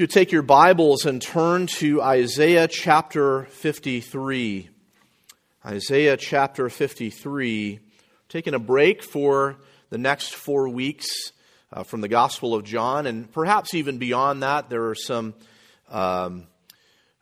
You take your Bibles and turn to Isaiah chapter 53. Isaiah chapter 53. Taking a break for the next four weeks uh, from the Gospel of John, and perhaps even beyond that, there are some. Um,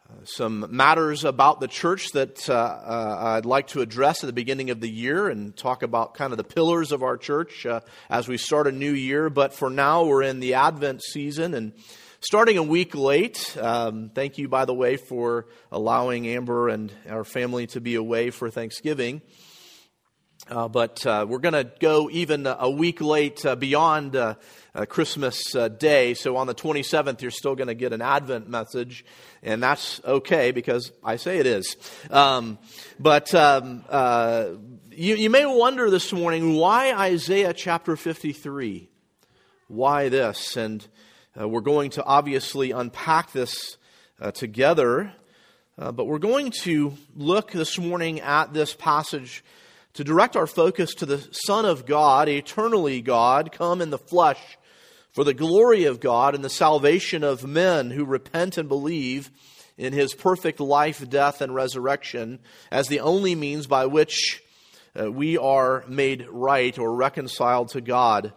uh, some matters about the church that uh, uh, I'd like to address at the beginning of the year and talk about kind of the pillars of our church uh, as we start a new year. But for now, we're in the Advent season and starting a week late. Um, thank you, by the way, for allowing Amber and our family to be away for Thanksgiving. Uh, but uh, we're going to go even a week late beyond uh, Christmas uh, Day. So on the 27th, you're still going to get an Advent message, and that's okay because I say it is. Um, but um, uh, you, you may wonder this morning why Isaiah chapter 53? Why this? And uh, we're going to obviously unpack this uh, together. Uh, but we're going to look this morning at this passage to direct our focus to the Son of God, eternally God, come in the flesh for the glory of God and the salvation of men who repent and believe in his perfect life, death, and resurrection as the only means by which uh, we are made right or reconciled to God.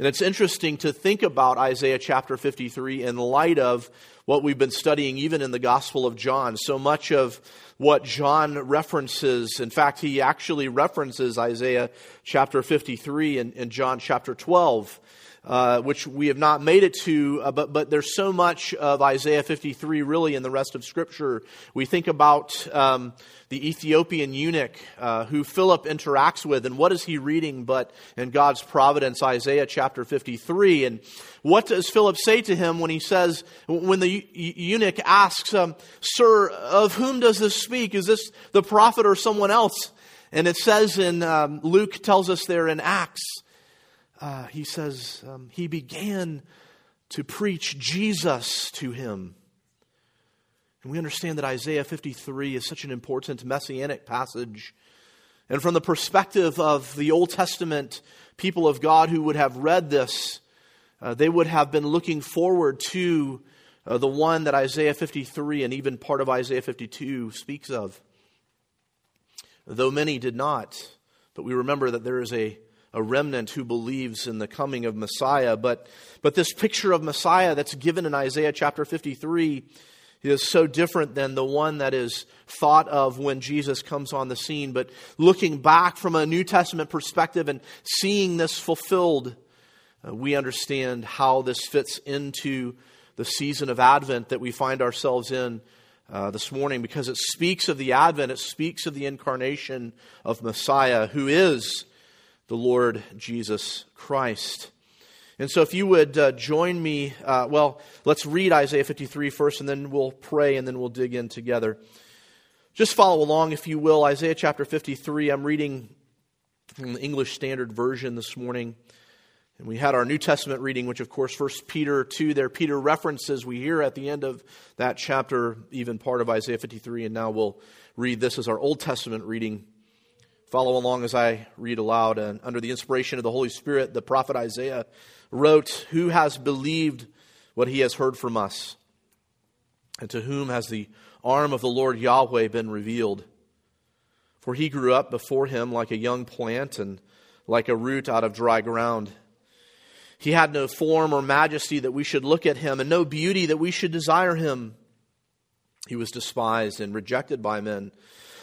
And it's interesting to think about Isaiah chapter 53 in light of what we've been studying even in the Gospel of John. So much of what John references, in fact, he actually references Isaiah chapter 53 in, in John chapter 12 uh, which we have not made it to, uh, but, but there's so much of Isaiah 53 really in the rest of Scripture. We think about um, the Ethiopian eunuch uh, who Philip interacts with, and what is he reading but in God's providence, Isaiah chapter 53? And what does Philip say to him when he says, when the eunuch asks, um, Sir, of whom does this speak? Is this the prophet or someone else? And it says in um, Luke tells us there in Acts uh, he says um, he began to preach Jesus to him. And we understand that Isaiah 53 is such an important messianic passage. And from the perspective of the Old Testament people of God who would have read this, uh, they would have been looking forward to uh, the one that Isaiah 53 and even part of Isaiah 52 speaks of. Though many did not, but we remember that there is a a remnant who believes in the coming of Messiah. But, but this picture of Messiah that's given in Isaiah chapter 53 is so different than the one that is thought of when Jesus comes on the scene. But looking back from a New Testament perspective and seeing this fulfilled, uh, we understand how this fits into the season of Advent that we find ourselves in uh, this morning because it speaks of the Advent, it speaks of the incarnation of Messiah, who is the Lord Jesus Christ. And so, if you would uh, join me, uh, well, let's read Isaiah 53 first, and then we'll pray, and then we'll dig in together. Just follow along, if you will. Isaiah chapter 53. I'm reading from the English Standard Version this morning. And we had our New Testament reading, which, of course, First Peter 2 there. Peter references, we hear at the end of that chapter, even part of Isaiah 53. And now we'll read this as our Old Testament reading Follow along as I read aloud. And under the inspiration of the Holy Spirit, the prophet Isaiah wrote, Who has believed what he has heard from us? And to whom has the arm of the Lord Yahweh been revealed? For he grew up before him like a young plant and like a root out of dry ground. He had no form or majesty that we should look at him, and no beauty that we should desire him. He was despised and rejected by men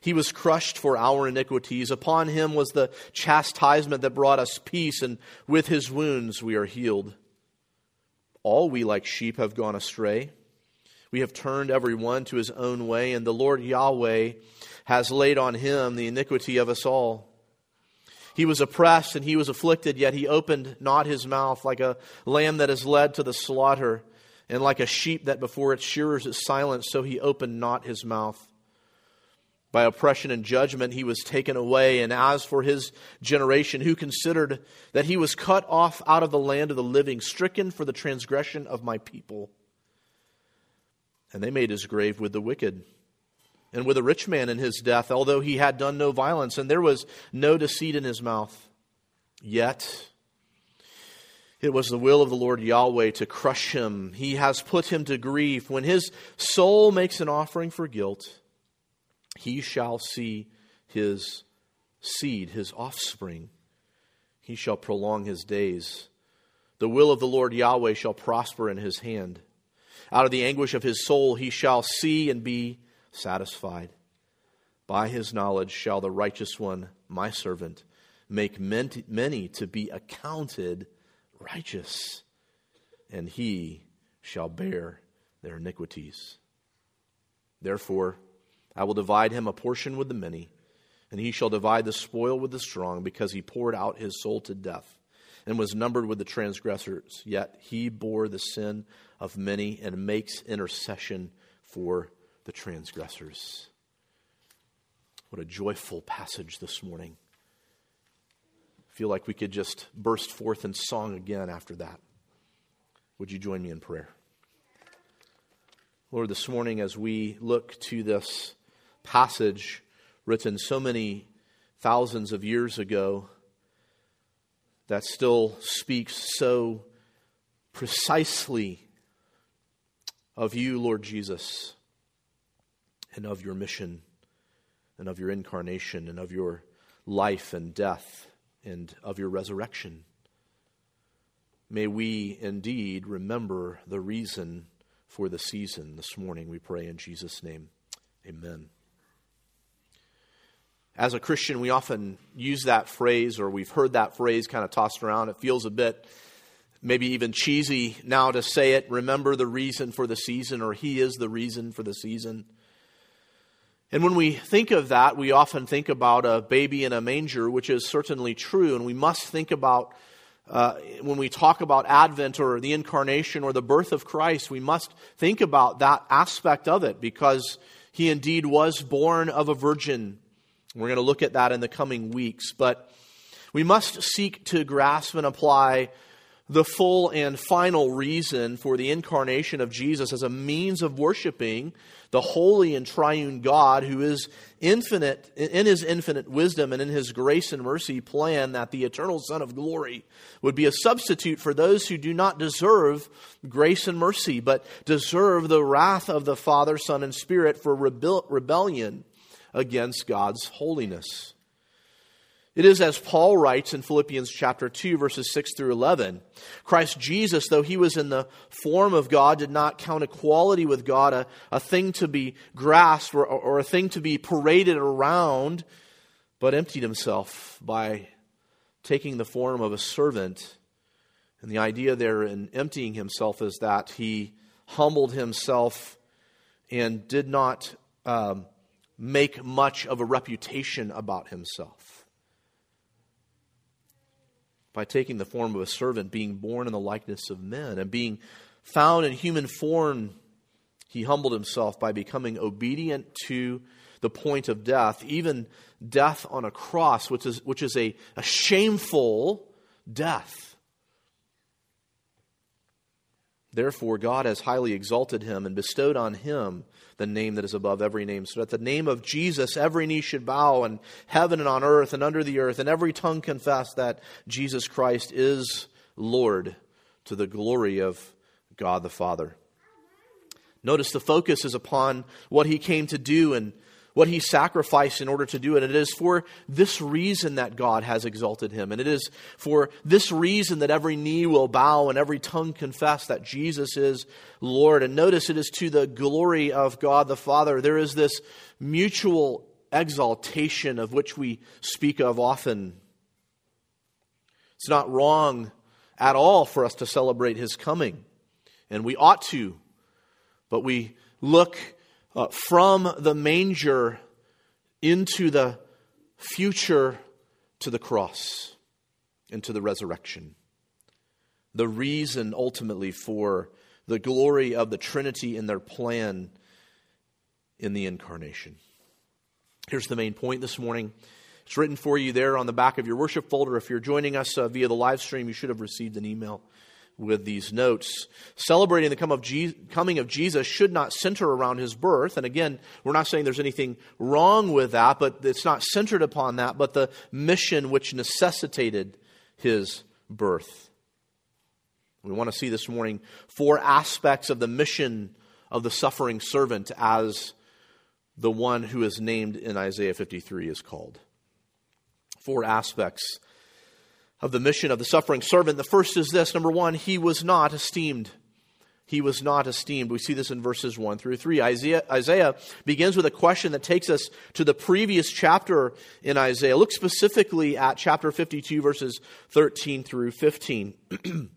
He was crushed for our iniquities. Upon him was the chastisement that brought us peace, and with his wounds we are healed. All we like sheep have gone astray. We have turned every one to his own way, and the Lord Yahweh has laid on him the iniquity of us all. He was oppressed and he was afflicted, yet he opened not his mouth like a lamb that is led to the slaughter, and like a sheep that before its shearers is silent, so he opened not his mouth. By oppression and judgment he was taken away. And as for his generation, who considered that he was cut off out of the land of the living, stricken for the transgression of my people. And they made his grave with the wicked and with a rich man in his death, although he had done no violence, and there was no deceit in his mouth. Yet it was the will of the Lord Yahweh to crush him. He has put him to grief. When his soul makes an offering for guilt, he shall see his seed, his offspring. He shall prolong his days. The will of the Lord Yahweh shall prosper in his hand. Out of the anguish of his soul he shall see and be satisfied. By his knowledge shall the righteous one, my servant, make many to be accounted righteous, and he shall bear their iniquities. Therefore, I will divide him a portion with the many, and he shall divide the spoil with the strong, because he poured out his soul to death and was numbered with the transgressors. Yet he bore the sin of many and makes intercession for the transgressors. What a joyful passage this morning. I feel like we could just burst forth in song again after that. Would you join me in prayer? Lord, this morning as we look to this passage written so many thousands of years ago that still speaks so precisely of you, Lord Jesus, and of your mission, and of your incarnation, and of your life and death, and of your resurrection. May we indeed remember the reason for the season this morning, we pray in Jesus' name. Amen as a Christian, we often use that phrase, or we've heard that phrase kind of tossed around. It feels a bit, maybe even cheesy now to say it. Remember the reason for the season, or He is the reason for the season. And when we think of that, we often think about a baby in a manger, which is certainly true. And we must think about, uh, when we talk about Advent or the incarnation or the birth of Christ, we must think about that aspect of it because he indeed was born of a virgin. We're going to look at that in the coming weeks, but we must seek to grasp and apply the full and final reason for the incarnation of Jesus as a means of worshiping the holy and triune God who is infinite in his infinite wisdom and in his grace and mercy plan that the eternal son of glory would be a substitute for those who do not deserve grace and mercy but deserve the wrath of the Father, Son and Spirit for rebellion against God's holiness. It is as Paul writes in Philippians chapter 2 verses 6 through 11. Christ Jesus, though he was in the form of God, did not count equality with God a, a thing to be grasped or, or a thing to be paraded around, but emptied himself by taking the form of a servant. And the idea there in emptying himself is that he humbled himself and did not um, make much of a reputation about himself. By taking the form of a servant, being born in the likeness of men, and being found in human form, he humbled himself by becoming obedient to the point of death, even death on a cross, which is, which is a, a shameful death. Therefore, God has highly exalted him and bestowed on him the name that is above every name, so that the name of Jesus every knee should bow in heaven and on earth and under the earth, and every tongue confess that Jesus Christ is Lord to the glory of God the Father. Notice the focus is upon what he came to do and what he sacrificed in order to do it. And it is for this reason that God has exalted him. And it is for this reason that every knee will bow and every tongue confess that Jesus is Lord. And notice it is to the glory of God the Father. There is this mutual exaltation of which we speak of often. It's not wrong at all for us to celebrate his coming, and we ought to, but we look uh, from the manger into the future to the cross, into the resurrection. The reason ultimately for the glory of the Trinity in their plan in the incarnation. Here's the main point this morning. It's written for you there on the back of your worship folder. If you're joining us uh, via the live stream, you should have received an email with these notes. Celebrating the coming of Jesus should not center around his birth. And again, we're not saying there's anything wrong with that, but it's not centered upon that, but the mission which necessitated his birth. We want to see this morning four aspects of the mission of the suffering servant as the one who is named in Isaiah 53 is called. Four aspects of the mission of the suffering servant. The first is this number one, he was not esteemed. He was not esteemed. We see this in verses 1 through 3. Isaiah, Isaiah begins with a question that takes us to the previous chapter in Isaiah. Look specifically at chapter 52, verses 13 through 15.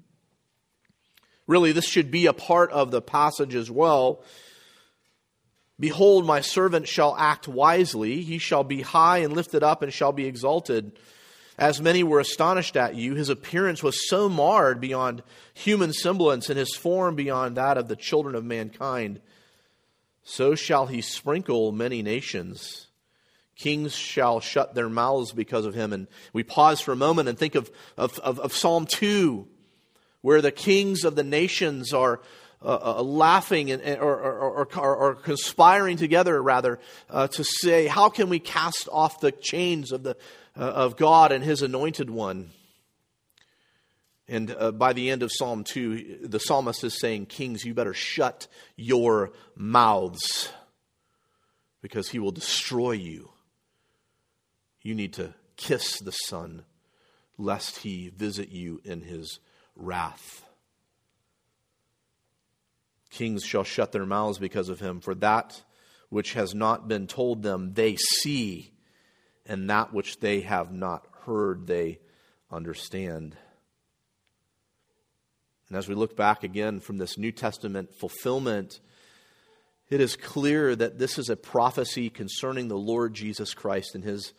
really, this should be a part of the passage as well. Behold, my servant shall act wisely. He shall be high and lifted up and shall be exalted. As many were astonished at you, his appearance was so marred beyond human semblance, and his form beyond that of the children of mankind. So shall he sprinkle many nations. Kings shall shut their mouths because of him. And we pause for a moment and think of, of, of, of Psalm 2, where the kings of the nations are uh, uh, laughing and, or, or, or, or, conspiring together, rather, uh, to say, How can we cast off the chains of the uh, of God and his anointed one. And uh, by the end of Psalm 2, the psalmist is saying, Kings, you better shut your mouths because he will destroy you. You need to kiss the Son, lest he visit you in his wrath. Kings shall shut their mouths because of him, for that which has not been told them they see, and that which they have not heard they understand. And as we look back again from this New Testament fulfillment, it is clear that this is a prophecy concerning the Lord Jesus Christ and his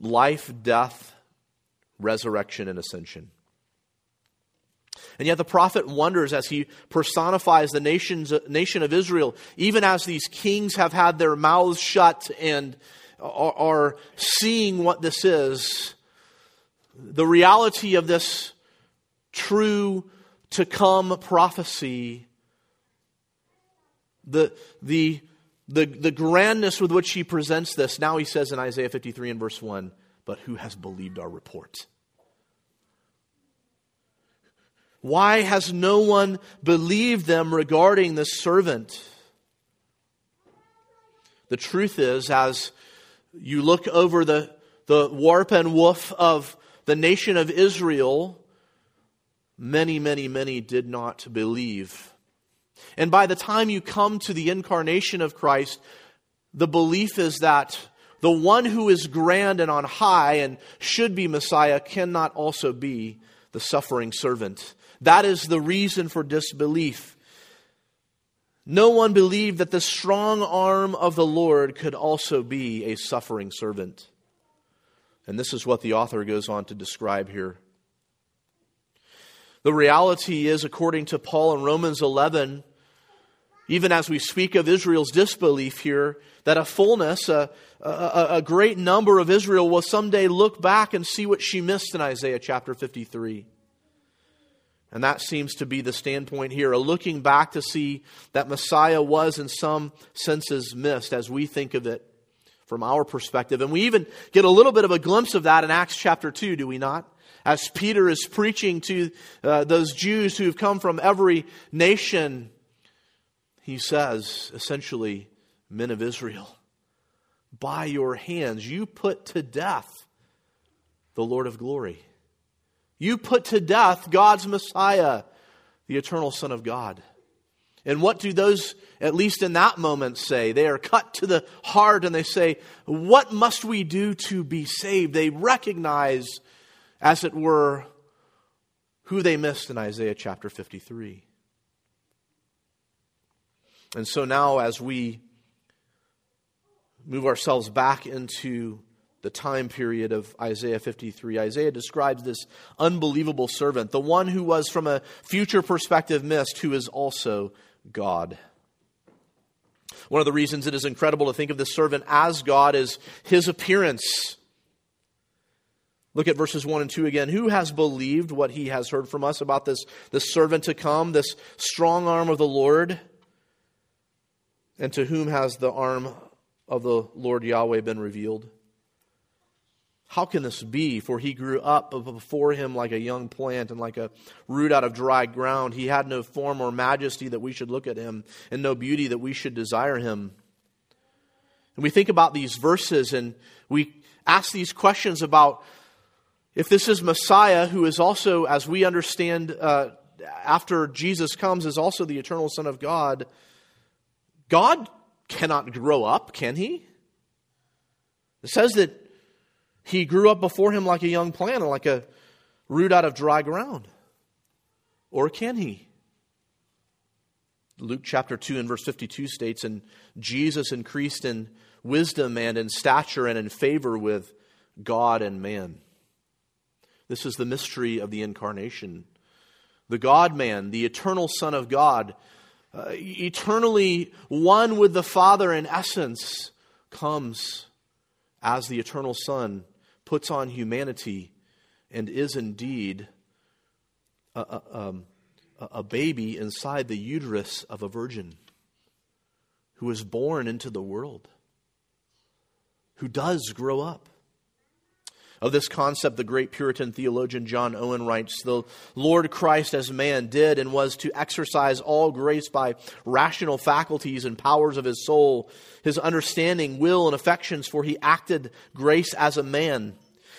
life, death, resurrection, and ascension. And yet the prophet wonders as he personifies the nations, nation of Israel, even as these kings have had their mouths shut and are, are seeing what this is, the reality of this true to come prophecy, the, the, the, the grandness with which he presents this, now he says in Isaiah 53 and verse 1 But who has believed our report? Why has no one believed them regarding this servant? The truth is, as you look over the, the warp and woof of the nation of Israel, many, many, many did not believe. And by the time you come to the incarnation of Christ, the belief is that the one who is grand and on high and should be Messiah cannot also be the suffering servant. That is the reason for disbelief. No one believed that the strong arm of the Lord could also be a suffering servant. And this is what the author goes on to describe here. The reality is, according to Paul in Romans 11, even as we speak of Israel's disbelief here, that a fullness, a, a, a, great number of Israel will someday look back and see what she missed in Isaiah chapter 53. And that seems to be the standpoint here, a looking back to see that Messiah was, in some senses, missed as we think of it from our perspective. And we even get a little bit of a glimpse of that in Acts chapter 2, do we not? As Peter is preaching to uh, those Jews who have come from every nation, he says, essentially, men of Israel, by your hands you put to death the Lord of glory. You put to death God's Messiah, the eternal Son of God. And what do those, at least in that moment, say? They are cut to the heart and they say, What must we do to be saved? They recognize, as it were, who they missed in Isaiah chapter 53. And so now, as we move ourselves back into the time period of Isaiah 53. Isaiah describes this unbelievable servant, the one who was, from a future perspective, missed, who is also God. One of the reasons it is incredible to think of this servant as God is his appearance. Look at verses 1 and 2 again. Who has believed what he has heard from us about this, this servant to come, this strong arm of the Lord? And to whom has the arm of the Lord Yahweh been revealed? How can this be? For he grew up before him like a young plant and like a root out of dry ground. He had no form or majesty that we should look at him, and no beauty that we should desire him. And we think about these verses and we ask these questions about if this is Messiah, who is also, as we understand, uh, after Jesus comes, is also the eternal Son of God. God cannot grow up, can he? It says that he grew up before him like a young plant like a root out of dry ground. Or can he? Luke chapter 2 and verse 52 states, And Jesus increased in wisdom and in stature and in favor with God and man. This is the mystery of the incarnation. The God man, the eternal Son of God, uh, eternally one with the Father in essence, comes as the eternal Son puts on humanity and is indeed a, a, um, a, baby inside the uterus of a virgin who is born into the world, who does grow up. Of this concept, the great Puritan theologian John Owen writes The Lord Christ as man did and was to exercise all grace by rational faculties and powers of his soul, his understanding, will, and affections, for he acted grace as a man.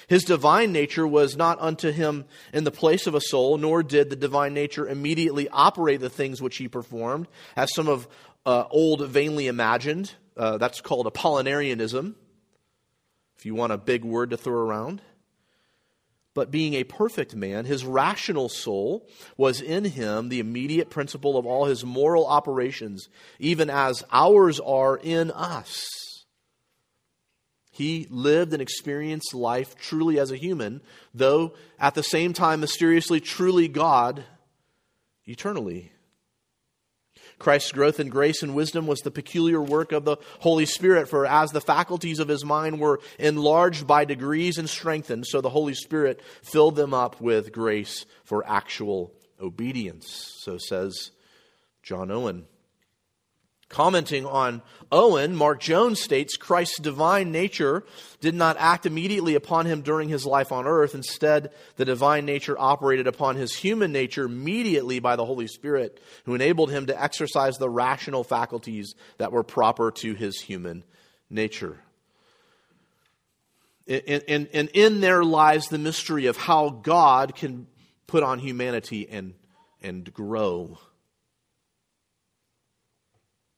His divine nature was not unto him in the place of a soul, nor did the divine nature immediately operate the things which he performed, as some of uh, old vainly imagined. Uh, that's called Apollinarianism if you want a big word to throw around. But being a perfect man, his rational soul was in him the immediate principle of all his moral operations, even as ours are in us. He lived and experienced life truly as a human, though at the same time mysteriously truly God eternally. Christ's growth in grace and wisdom was the peculiar work of the Holy Spirit, for as the faculties of his mind were enlarged by degrees and strengthened, so the Holy Spirit filled them up with grace for actual obedience. So says John Owen. Commenting on Owen, Mark Jones states Christ's divine nature did not act immediately upon him during his life on earth. Instead, the divine nature operated upon his human nature immediately by the Holy Spirit, who enabled him to exercise the rational faculties that were proper to his human nature. And, and, and in there lies the mystery of how God can put on humanity and, and grow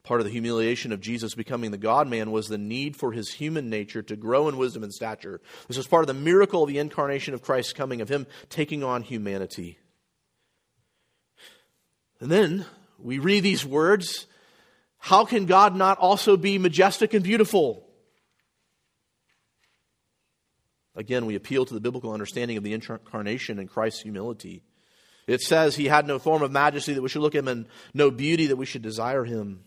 Part of the humiliation of Jesus becoming the God man was the need for his human nature to grow in wisdom and stature. This was part of the miracle of the incarnation of Christ's coming, of him taking on humanity. And then we read these words How can God not also be majestic and beautiful? Again, we appeal to the biblical understanding of the incarnation and Christ's humility. It says he had no form of majesty that we should look at him and no beauty that we should desire him.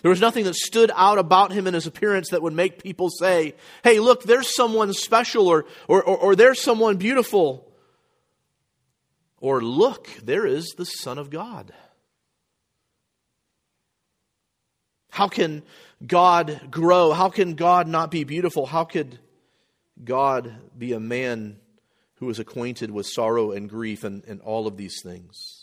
There was nothing that stood out about him in his appearance that would make people say, hey, look, there's someone special or, or, or, or there's someone beautiful. Or look, there is the Son of God. How can God grow? How can God not be beautiful? How could God be a man who is acquainted with sorrow and grief and, and all of these things?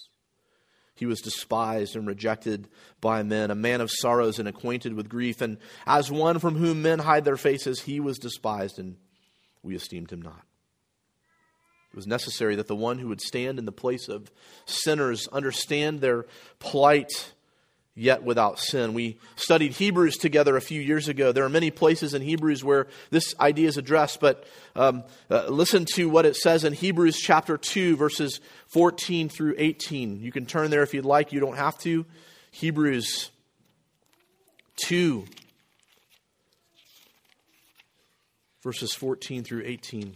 He was despised and rejected by men, a man of sorrows and acquainted with grief. And as one from whom men hide their faces, he was despised, and we esteemed him not. It was necessary that the one who would stand in the place of sinners understand their plight yet without sin. We studied Hebrews together a few years ago. There are many places in Hebrews where this idea is addressed, but um, uh, listen to what it says in Hebrews chapter 2, verses 14 through 18. You can turn there if you'd like, you don't have to. Hebrews 2, verses 14 through 18.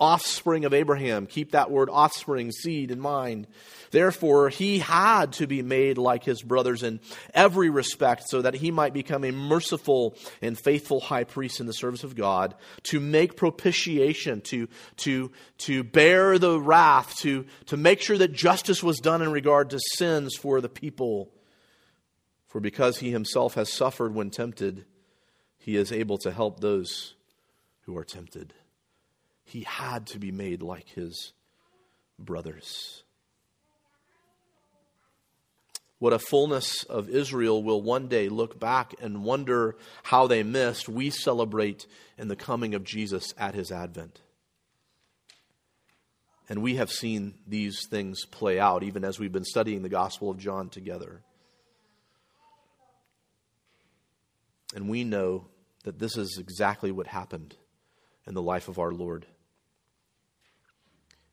offspring of Abraham. Keep that word offspring, seed in mind. Therefore, he had to be made like his brothers in every respect so that he might become a merciful and faithful high priest in the service of God to make propitiation, to, to, to bear the wrath, to, to make sure that justice was done in regard to sins for the people. For because he himself has suffered when tempted, he is able to help those who are tempted. He had to be made like his brothers. What a fullness of Israel will one day look back and wonder how they missed, we celebrate in the coming of Jesus at his advent. And we have seen these things play out even as we've been studying the Gospel of John together. And we know that this is exactly what happened in the life of our Lord.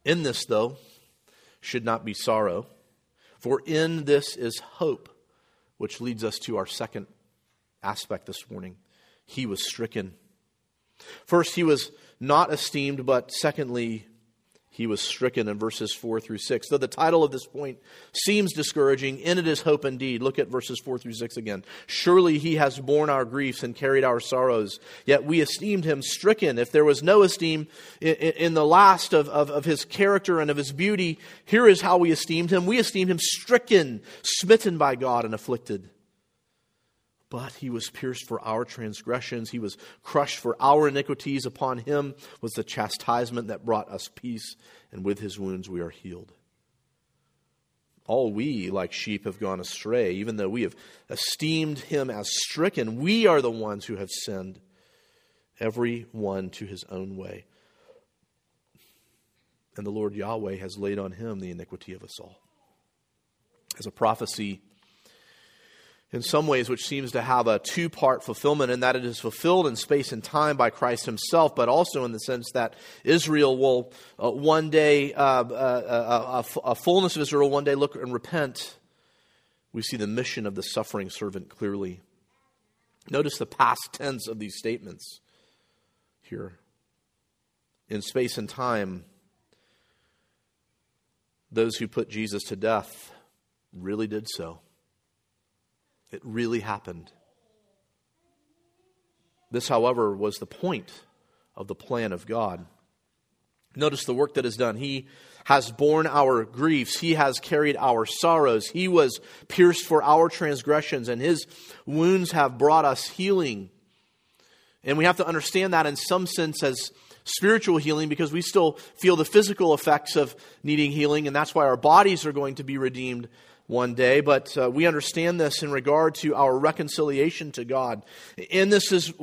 In this, though, should not be sorrow for in this is hope, which leads us to our second aspect this morning. He was stricken. First, he was not esteemed, but secondly, he was stricken in verses 4 through 6. Though the title of this point seems discouraging, in it is hope indeed. Look at verses 4 through 6 again. Surely he has borne our griefs and carried our sorrows, yet we esteemed him stricken. If there was no esteem in, the last of, of, of his character and of his beauty, here is how we esteemed him. We esteemed him stricken, smitten by God, and afflicted. But he was pierced for our transgressions, he was crushed for our iniquities. Upon him was the chastisement that brought us peace, and with his wounds we are healed. All we, like sheep, have gone astray. Even though we have esteemed him as stricken, we are the ones who have sinned, every one to his own way. And the Lord Yahweh has laid on him the iniquity of us all. As a prophecy, in some ways, which seems to have a two part fulfillment in that it is fulfilled in space and time by Christ himself, but also in the sense that Israel will uh, one day, uh, uh, uh a, a fullness of Israel will one day look and repent. We see the mission of the suffering servant clearly. Notice the past tense of these statements here. In space and time, those who put Jesus to death really did so. It really happened. This, however, was the point of the plan of God. Notice the work that is done. He has borne our griefs. He has carried our sorrows. He was pierced for our transgressions, and his wounds have brought us healing. And we have to understand that in some sense as spiritual healing because we still feel the physical effects of needing healing, and that's why our bodies are going to be redeemed one day, but uh, we understand this in regard to our reconciliation to God. In this is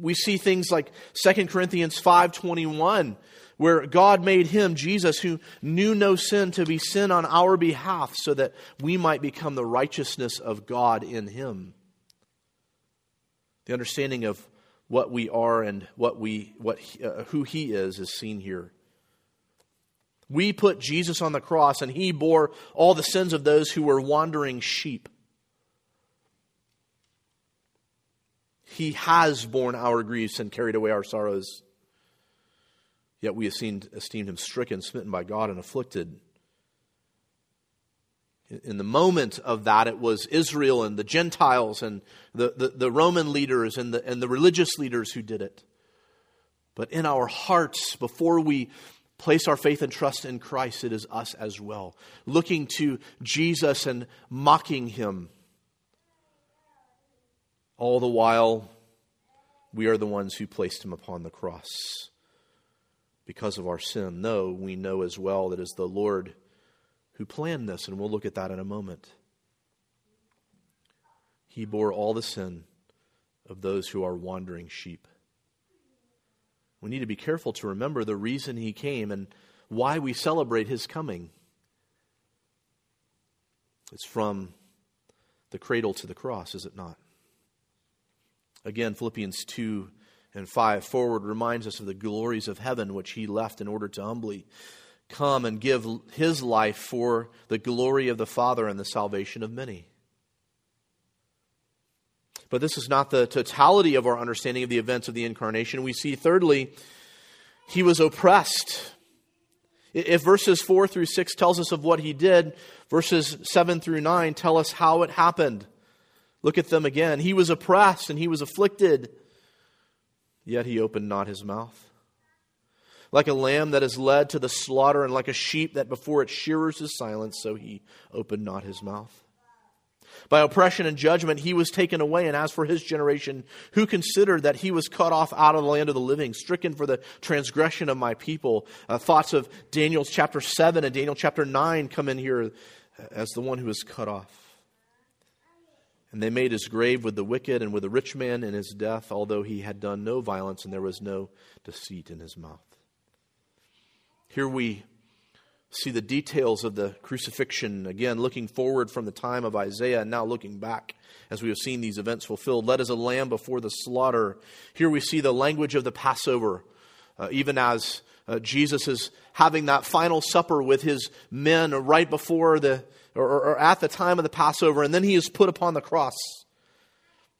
we see things like 2 Corinthians 5:21 where God made him Jesus who knew no sin to be sin on our behalf so that we might become the righteousness of God in him. The understanding of what we are and what we what uh, who he is is seen here. We put Jesus on the cross, and he bore all the sins of those who were wandering sheep. He has borne our griefs and carried away our sorrows. Yet we esteemed, esteemed him stricken, smitten by God, and afflicted. In the moment of that, it was Israel and the Gentiles and the, the, the Roman leaders and the, and the religious leaders who did it. But in our hearts, before we place our faith and trust in Christ, it is us as well. Looking to Jesus and mocking him. All the while, we are the ones who placed him upon the cross because of our sin. No, we know as well that it's the Lord who planned this, and we'll look at that in a moment. He bore all the sin of those who are wandering sheep. We need to be careful to remember the reason he came and why we celebrate his coming. It's from the cradle to the cross, is it not? Again, Philippians 2 And 5 forward reminds us of the glories of heaven, which he left in order to humbly come and give his life for the glory of the Father and the salvation of many. But this is not the totality of our understanding of the events of the incarnation. We see, thirdly, he was oppressed. If verses 4 through 6 tells us of what he did, verses 7 through 9 tell us how it happened. Look at them again. He was oppressed and he was afflicted, yet he opened not his mouth. Like a lamb that is led to the slaughter, and like a sheep that before its shearers is silent, so he opened not his mouth. By oppression and judgment he was taken away, and as for his generation, who considered that he was cut off out of the land of the living, stricken for the transgression of my people? Uh, thoughts of Daniel chapter 7 and Daniel chapter 9 come in here as the one who was cut off. And they made his grave with the wicked and with the rich man in his death, although he had done no violence and there was no deceit in his mouth. Here we see the details of the crucifixion, again, looking forward from the time of Isaiah and now looking back as we have seen these events fulfilled. Led as a lamb before the slaughter. Here we see the language of the Passover, uh, even as uh, Jesus is having that final supper with his men right before the, or, or at the time of the Passover, and then he is put upon the cross.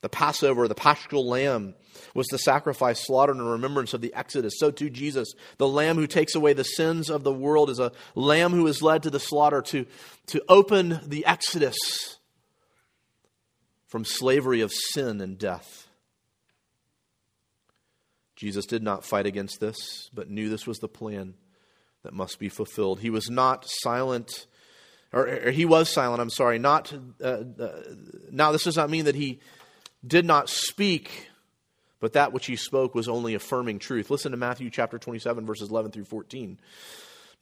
The Passover, the paschal lamb, was the sacrifice slaughtered in remembrance of the Exodus. So too Jesus, the lamb who takes away the sins of the world, is a lamb who is led to the slaughter to, to open the Exodus from slavery of sin and death. Jesus did not fight against this, but knew this was the plan that must be fulfilled. He was not silent, or, or he was silent, I'm sorry. Not, uh, uh, now, this does not mean that he did not speak, but that which he spoke was only affirming truth. Listen to Matthew chapter 27, verses 11 through 14.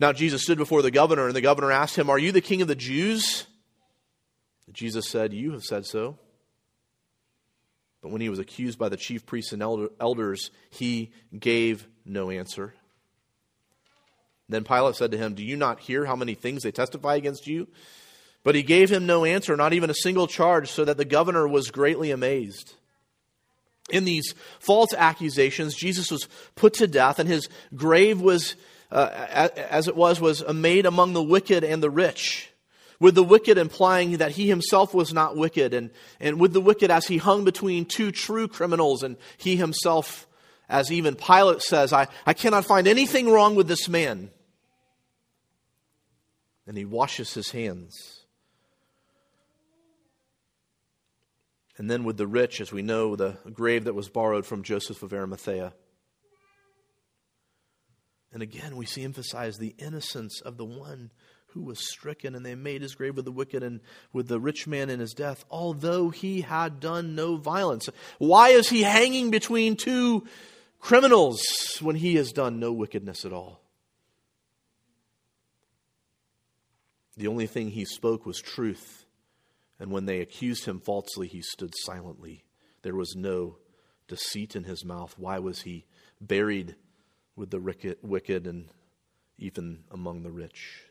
Now Jesus stood before the governor, and the governor asked him, Are you the king of the Jews? Jesus said, You have said so. But when he was accused by the chief priests and elders, he gave no answer. Then Pilate said to him, Do you not hear how many things they testify against you? But he gave him no answer, not even a single charge, so that the governor was greatly amazed. In these false accusations, Jesus was put to death, and his grave was, uh, as it was, was made among the wicked and the rich. With the wicked implying that he himself was not wicked, and, and with the wicked as he hung between two true criminals, and he himself, as even Pilate says, I, I cannot find anything wrong with this man. And he washes his hands And then with the rich, as we know, the grave that was borrowed from Joseph of Arimathea. And again, we see emphasized the innocence of the one who was stricken, and they made his grave with the wicked and with the rich man in his death, although he had done no violence. Why is he hanging between two criminals when he has done no wickedness at all? The only thing he spoke was truth. And when they accused him falsely, he stood silently. There was no deceit in his mouth. Why was he buried with the wicked and even among the rich?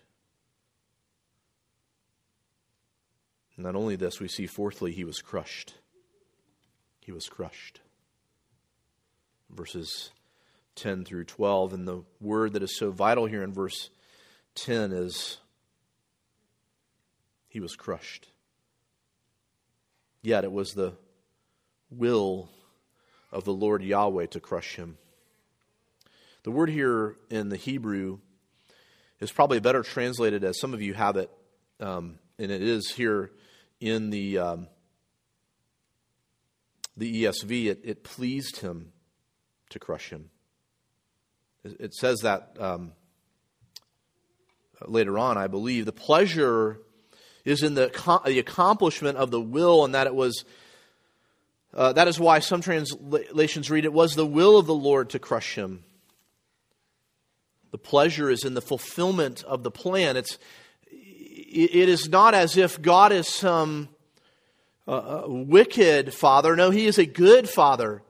Not only this, we see fourthly, he was crushed. He was crushed. Verses 10 through 12. And the word that is so vital here in verse 10 is he was crushed. Yet it was the will of the Lord Yahweh to crush him. The word here in the Hebrew is probably better translated as some of you have it, um, and it is here in the um, the ESV. It, it, pleased him to crush him. It, says that um, later on, I believe. The pleasure is in the, the accomplishment of the will, and that it was. Uh, that is why some translations read, It was the will of the Lord to crush him. The pleasure is in the fulfillment of the plan. It's, it is not as if God is some uh, uh wicked father. No, he is a good father.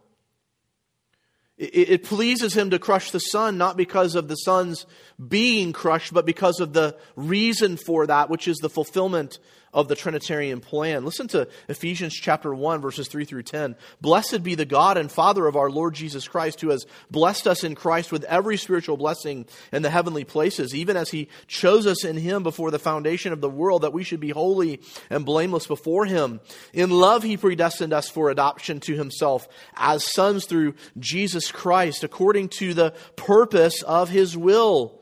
It, pleases him to crush the Son, not because of the Son's being crushed, but because of the reason for that, which is the fulfillment of the Trinitarian plan. Listen to Ephesians chapter 1 verses 3 through 10. Blessed be the God and Father of our Lord Jesus Christ who has blessed us in Christ with every spiritual blessing in the heavenly places, even as he chose us in him before the foundation of the world that we should be holy and blameless before him. In love he predestined us for adoption to himself as sons through Jesus Christ according to the purpose of his will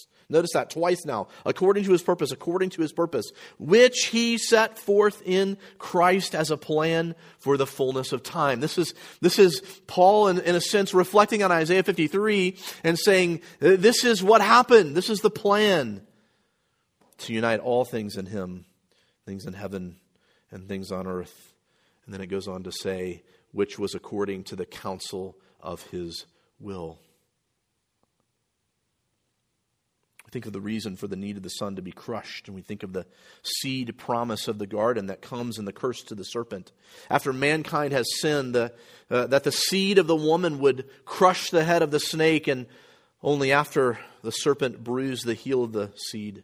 Notice that twice now. According to his purpose, according to his purpose, which he set forth in Christ as a plan for the fullness of time. This is, this is Paul, in, in a sense, reflecting on Isaiah 53 and saying, This is what happened. This is the plan to unite all things in him, things in heaven and things on earth. And then it goes on to say, which was according to the counsel of his will. Think of the reason for the need of the son to be crushed, and we think of the seed promise of the garden that comes in the curse to the serpent. After mankind has sinned, the, uh, that the seed of the woman would crush the head of the snake, and only after the serpent bruised the heel of the seed.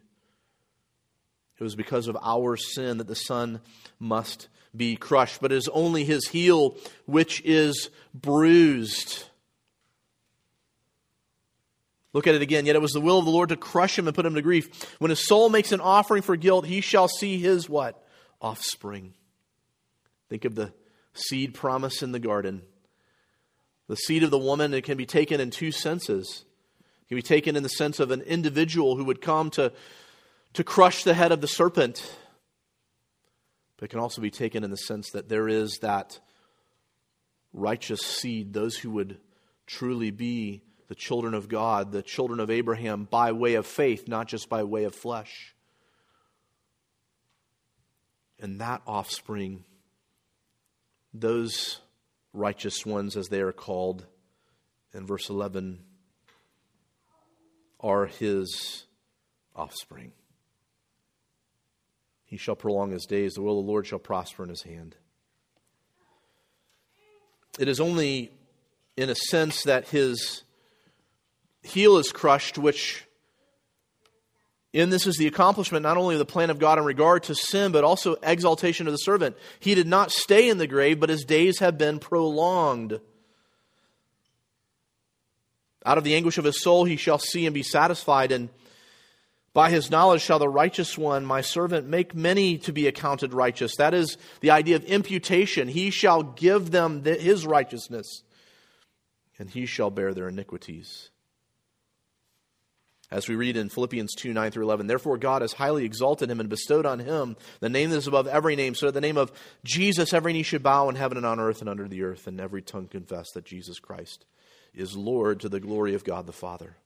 It was because of our sin that the son must be crushed, but it is only his heel which is bruised. Look at it again. Yet it was the will of the Lord to crush him and put him to grief. When his soul makes an offering for guilt, he shall see his what? Offspring. Think of the seed promise in the garden. The seed of the woman, it can be taken in two senses. It can be taken in the sense of an individual who would come to, to crush the head of the serpent. But it can also be taken in the sense that there is that righteous seed, those who would truly be the children of God, the children of Abraham, by way of faith, not just by way of flesh. And that offspring, those righteous ones, as they are called in verse 11, are his offspring. He shall prolong his days, the will of the Lord shall prosper in his hand. It is only in a sense that his heel is crushed, which in this is the accomplishment not only of the plan of God in regard to sin, but also exaltation of the servant. He did not stay in the grave, but his days have been prolonged. Out of the anguish of his soul he shall see and be satisfied, and by his knowledge shall the righteous one, my servant, make many to be accounted righteous. That is the idea of imputation. He shall give them his righteousness, and he shall bear their iniquities. As we read in Philippians 2 9 through 11, therefore God has highly exalted him and bestowed on him the name that is above every name, so that the name of Jesus every knee should bow in heaven and on earth and under the earth, and every tongue confess that Jesus Christ is Lord to the glory of God the Father.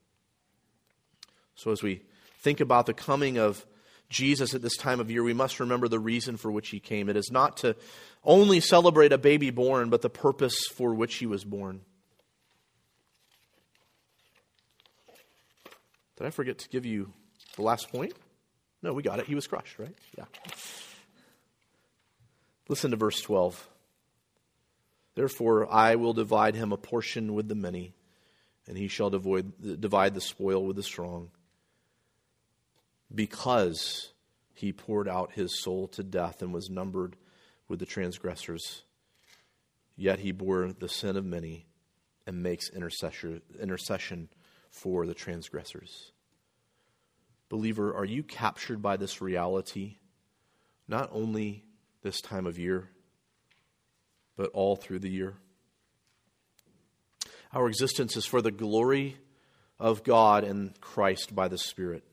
So as we think about the coming of Jesus at this time of year, we must remember the reason for which he came. It is not to only celebrate a baby born, but the purpose for which he was born. Did I forget to give you the last point? No, we got it. He was crushed, right? Yeah. Listen to verse 12. Therefore, I will divide him a portion with the many, and he shall divide the spoil with the strong, because he poured out his soul to death and was numbered with the transgressors. Yet he bore the sin of many and makes intercession for the transgressors. Believer, are you captured by this reality not only this time of year, but all through the year? Our existence is for the glory of God and Christ by the Spirit.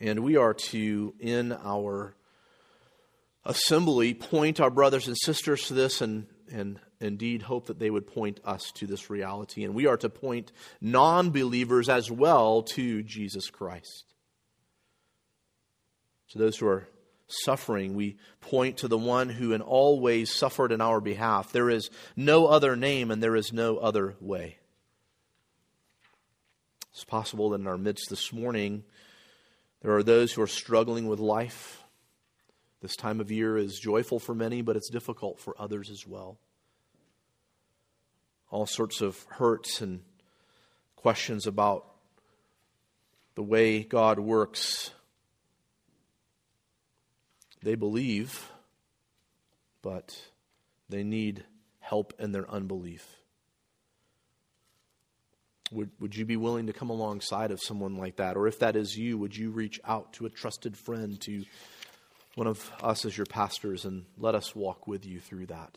And we are to, in our assembly, point our brothers and sisters to this and, and indeed hope that they would point us to this reality. And we are to point non believers as well to Jesus Christ. To those who are suffering, we point to the one who in all ways suffered in our behalf. There is no other name and there is no other way. It's possible that in our midst this morning, there are those who are struggling with life. This time of year is joyful for many, but it's difficult for others as well. All sorts of hurts and questions about the way God works. They believe, but they need help in their unbelief. Would, would you be willing to come alongside of someone like that? Or if that is you, would you reach out to a trusted friend, to one of us as your pastors, and let us walk with you through that?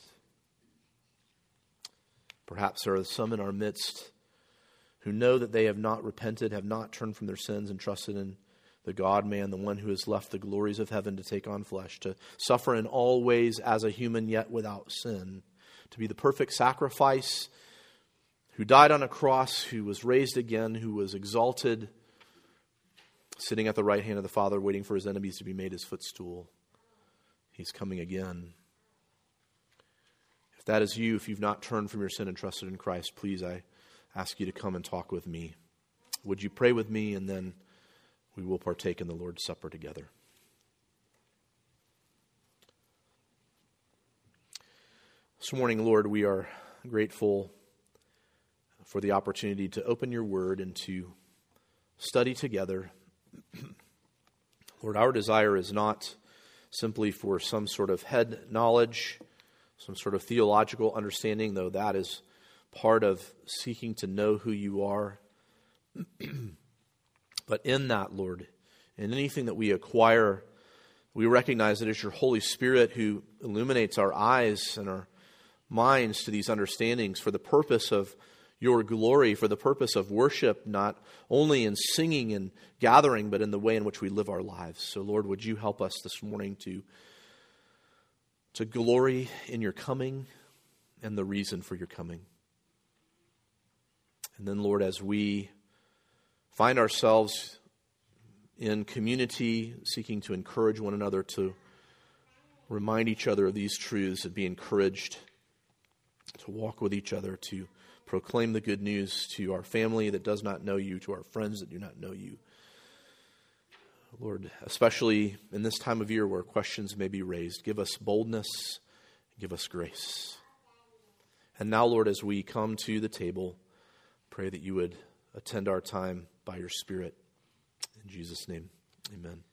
Perhaps there are some in our midst who know that they have not repented, have not turned from their sins, and trusted in the God man, the one who has left the glories of heaven to take on flesh, to suffer in all ways as a human, yet without sin, to be the perfect sacrifice, who died on a cross, who was raised again, who was exalted, sitting at the right hand of the Father, waiting for his enemies to be made his footstool. He's coming again. That is you, if you've not turned from your sin and trusted in Christ, please, I ask you to come and talk with me. Would you pray with me, and then we will partake in the Lord's Supper together. This morning, Lord, we are grateful for the opportunity to open your word and to study together. Lord, our desire is not simply for some sort of head knowledge, some sort of theological understanding, though that is part of seeking to know who you are. but in that, Lord, in anything that we acquire, we recognize that it's your Holy Spirit who illuminates our eyes and our minds to these understandings for the purpose of your glory, for the purpose of worship, not only in singing and gathering, but in the way in which we live our lives. So, Lord, would you help us this morning to, to glory in your coming and the reason for your coming? And then, Lord, as we find ourselves in community, seeking to encourage one another to remind each other of these truths and be encouraged to walk with each other, to proclaim the good news to our family that does not know you, to our friends that do not know you. Lord, especially in this time of year where questions may be raised, give us boldness, give us grace. And now, Lord, as we come to the table, pray that you would attend our time by your Spirit. In Jesus' name, amen.